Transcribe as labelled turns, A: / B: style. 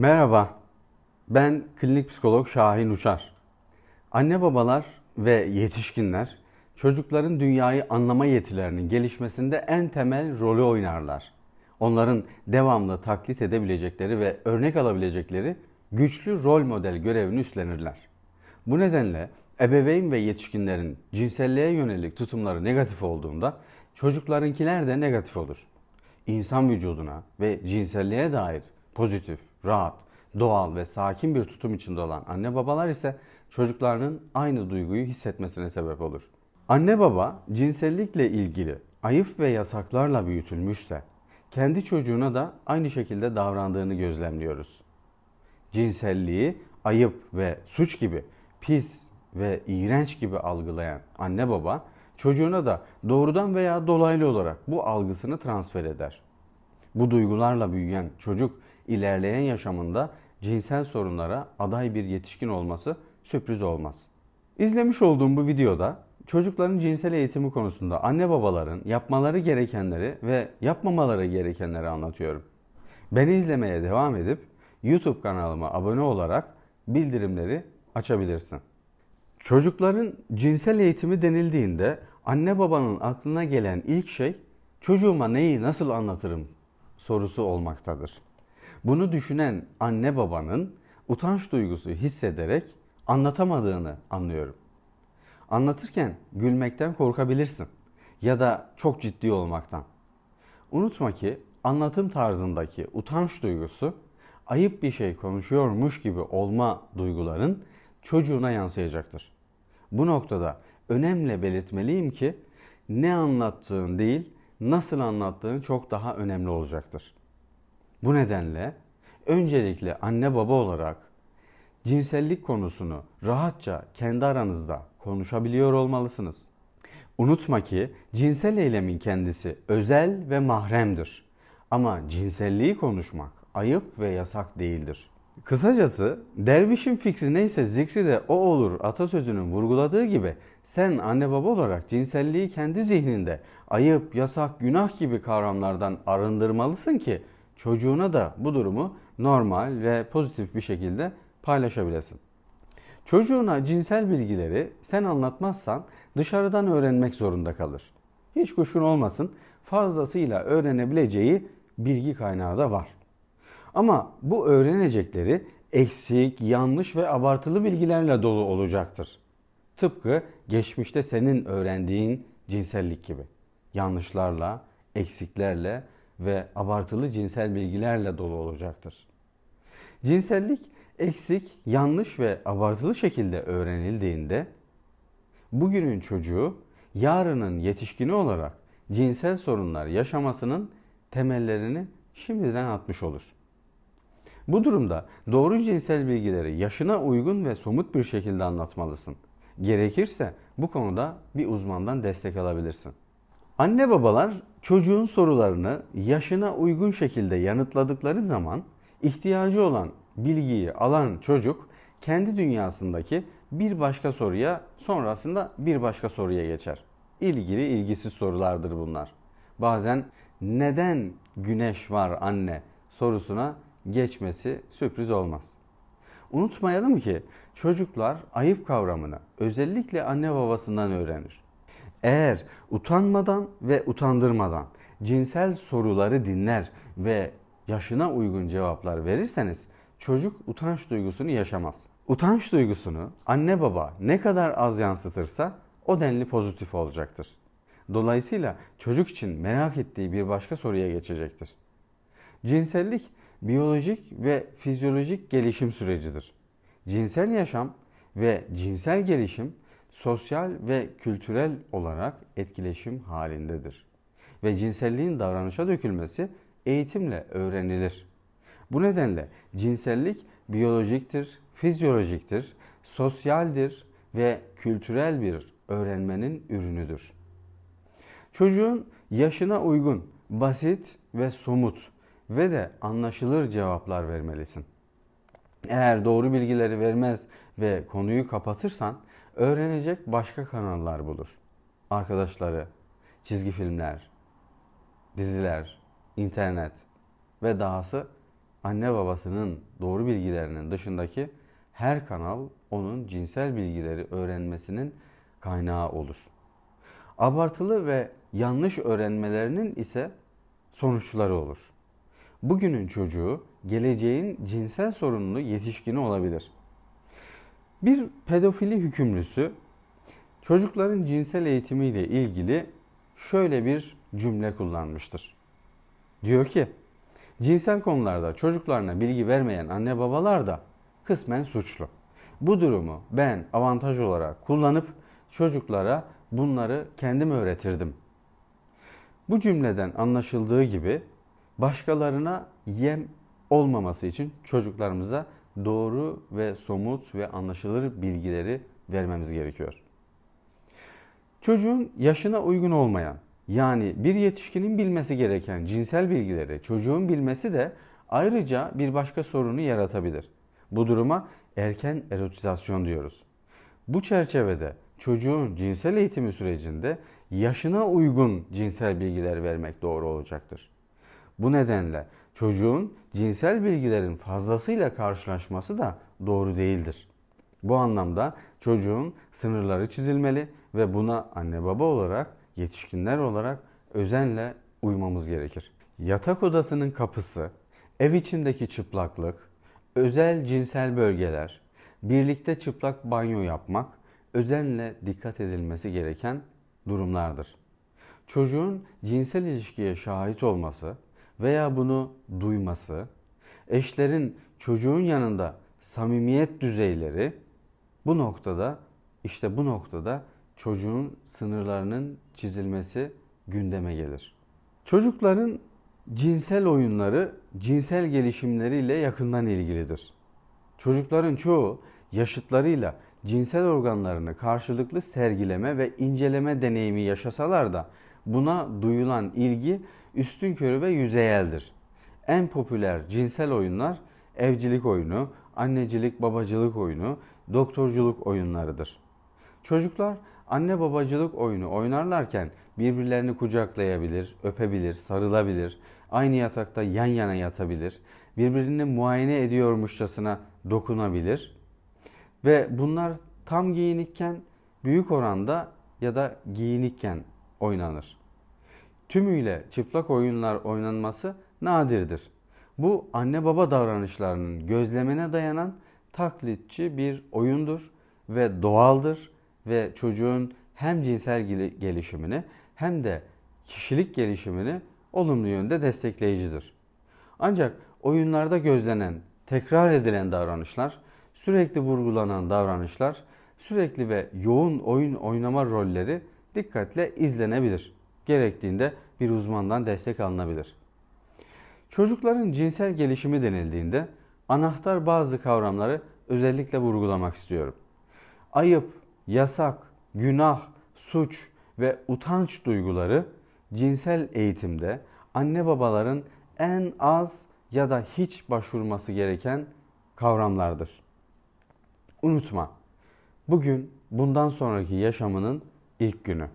A: Merhaba, ben klinik psikolog Şahin Uçar. Anne babalar ve yetişkinler çocukların dünyayı anlama yetilerinin gelişmesinde en temel rolü oynarlar. Onların devamlı taklit edebilecekleri ve örnek alabilecekleri güçlü rol model görevini üstlenirler. Bu nedenle ebeveyn ve yetişkinlerin cinselliğe yönelik tutumları negatif olduğunda çocuklarınkiler de negatif olur. İnsan vücuduna ve cinselliğe dair pozitif, rahat, doğal ve sakin bir tutum içinde olan anne babalar ise çocuklarının aynı duyguyu hissetmesine sebep olur. Anne baba cinsellikle ilgili ayıp ve yasaklarla büyütülmüşse kendi çocuğuna da aynı şekilde davrandığını gözlemliyoruz. Cinselliği ayıp ve suç gibi pis ve iğrenç gibi algılayan anne baba çocuğuna da doğrudan veya dolaylı olarak bu algısını transfer eder. Bu duygularla büyüyen çocuk ilerleyen yaşamında cinsel sorunlara aday bir yetişkin olması sürpriz olmaz. İzlemiş olduğum bu videoda çocukların cinsel eğitimi konusunda anne babaların yapmaları gerekenleri ve yapmamaları gerekenleri anlatıyorum. Beni izlemeye devam edip YouTube kanalıma abone olarak bildirimleri açabilirsin. Çocukların cinsel eğitimi denildiğinde anne babanın aklına gelen ilk şey çocuğuma neyi nasıl anlatırım sorusu olmaktadır. Bunu düşünen anne babanın utanç duygusu hissederek anlatamadığını anlıyorum. Anlatırken gülmekten korkabilirsin ya da çok ciddi olmaktan. Unutma ki anlatım tarzındaki utanç duygusu ayıp bir şey konuşuyormuş gibi olma duyguların çocuğuna yansıyacaktır. Bu noktada önemli belirtmeliyim ki ne anlattığın değil, nasıl anlattığın çok daha önemli olacaktır. Bu nedenle öncelikle anne baba olarak cinsellik konusunu rahatça kendi aranızda konuşabiliyor olmalısınız. Unutma ki cinsel eylemin kendisi özel ve mahremdir. Ama cinselliği konuşmak ayıp ve yasak değildir. Kısacası dervişin fikri neyse zikri de o olur atasözünün vurguladığı gibi sen anne baba olarak cinselliği kendi zihninde ayıp, yasak, günah gibi kavramlardan arındırmalısın ki çocuğuna da bu durumu normal ve pozitif bir şekilde paylaşabilesin. Çocuğuna cinsel bilgileri sen anlatmazsan dışarıdan öğrenmek zorunda kalır. Hiç kuşun olmasın fazlasıyla öğrenebileceği bilgi kaynağı da var. Ama bu öğrenecekleri eksik, yanlış ve abartılı bilgilerle dolu olacaktır. Tıpkı geçmişte senin öğrendiğin cinsellik gibi. Yanlışlarla, eksiklerle ve abartılı cinsel bilgilerle dolu olacaktır. Cinsellik eksik, yanlış ve abartılı şekilde öğrenildiğinde bugünün çocuğu yarının yetişkini olarak cinsel sorunlar yaşamasının temellerini şimdiden atmış olur. Bu durumda doğru cinsel bilgileri yaşına uygun ve somut bir şekilde anlatmalısın. Gerekirse bu konuda bir uzmandan destek alabilirsin. Anne babalar çocuğun sorularını yaşına uygun şekilde yanıtladıkları zaman ihtiyacı olan bilgiyi alan çocuk kendi dünyasındaki bir başka soruya sonrasında bir başka soruya geçer. İlgili ilgisiz sorulardır bunlar. Bazen neden güneş var anne sorusuna geçmesi sürpriz olmaz. Unutmayalım ki çocuklar ayıp kavramını özellikle anne babasından öğrenir. Eğer utanmadan ve utandırmadan cinsel soruları dinler ve yaşına uygun cevaplar verirseniz çocuk utanç duygusunu yaşamaz. Utanç duygusunu anne baba ne kadar az yansıtırsa o denli pozitif olacaktır. Dolayısıyla çocuk için merak ettiği bir başka soruya geçecektir. Cinsellik biyolojik ve fizyolojik gelişim sürecidir. Cinsel yaşam ve cinsel gelişim sosyal ve kültürel olarak etkileşim halindedir. Ve cinselliğin davranışa dökülmesi eğitimle öğrenilir. Bu nedenle cinsellik biyolojiktir, fizyolojiktir, sosyaldir ve kültürel bir öğrenmenin ürünüdür. Çocuğun yaşına uygun, basit ve somut ve de anlaşılır cevaplar vermelisin. Eğer doğru bilgileri vermez ve konuyu kapatırsan öğrenecek başka kanallar bulur. Arkadaşları, çizgi filmler, diziler, internet ve dahası anne babasının doğru bilgilerinin dışındaki her kanal onun cinsel bilgileri öğrenmesinin kaynağı olur. Abartılı ve yanlış öğrenmelerinin ise sonuçları olur. Bugünün çocuğu geleceğin cinsel sorunlu yetişkini olabilir. Bir pedofili hükümlüsü çocukların cinsel eğitimiyle ilgili şöyle bir cümle kullanmıştır. Diyor ki, cinsel konularda çocuklarına bilgi vermeyen anne babalar da kısmen suçlu. Bu durumu ben avantaj olarak kullanıp çocuklara bunları kendim öğretirdim. Bu cümleden anlaşıldığı gibi başkalarına yem olmaması için çocuklarımıza doğru ve somut ve anlaşılır bilgileri vermemiz gerekiyor. Çocuğun yaşına uygun olmayan yani bir yetişkinin bilmesi gereken cinsel bilgileri çocuğun bilmesi de ayrıca bir başka sorunu yaratabilir. Bu duruma erken erotizasyon diyoruz. Bu çerçevede çocuğun cinsel eğitimi sürecinde yaşına uygun cinsel bilgiler vermek doğru olacaktır. Bu nedenle çocuğun cinsel bilgilerin fazlasıyla karşılaşması da doğru değildir. Bu anlamda çocuğun sınırları çizilmeli ve buna anne baba olarak, yetişkinler olarak özenle uymamız gerekir. Yatak odasının kapısı, ev içindeki çıplaklık, özel cinsel bölgeler, birlikte çıplak banyo yapmak özenle dikkat edilmesi gereken durumlardır. Çocuğun cinsel ilişkiye şahit olması veya bunu duyması, eşlerin çocuğun yanında samimiyet düzeyleri bu noktada işte bu noktada çocuğun sınırlarının çizilmesi gündeme gelir. Çocukların cinsel oyunları cinsel gelişimleriyle yakından ilgilidir. Çocukların çoğu yaşıtlarıyla cinsel organlarını karşılıklı sergileme ve inceleme deneyimi yaşasalar da buna duyulan ilgi üstün körü ve yüzeyeldir. En popüler cinsel oyunlar evcilik oyunu, annecilik babacılık oyunu, doktorculuk oyunlarıdır. Çocuklar anne babacılık oyunu oynarlarken birbirlerini kucaklayabilir, öpebilir, sarılabilir, aynı yatakta yan yana yatabilir, birbirini muayene ediyormuşçasına dokunabilir ve bunlar tam giyinikken büyük oranda ya da giyinikken oynanır. Tümüyle çıplak oyunlar oynanması nadirdir. Bu anne baba davranışlarının gözlemine dayanan taklitçi bir oyundur ve doğaldır ve çocuğun hem cinsel gelişimini hem de kişilik gelişimini olumlu yönde destekleyicidir. Ancak oyunlarda gözlenen, tekrar edilen davranışlar, sürekli vurgulanan davranışlar, sürekli ve yoğun oyun oynama rolleri dikkatle izlenebilir. Gerektiğinde bir uzmandan destek alınabilir. Çocukların cinsel gelişimi denildiğinde anahtar bazı kavramları özellikle vurgulamak istiyorum. Ayıp, yasak, günah, suç ve utanç duyguları cinsel eğitimde anne babaların en az ya da hiç başvurması gereken kavramlardır. Unutma, bugün bundan sonraki yaşamının ilk günü.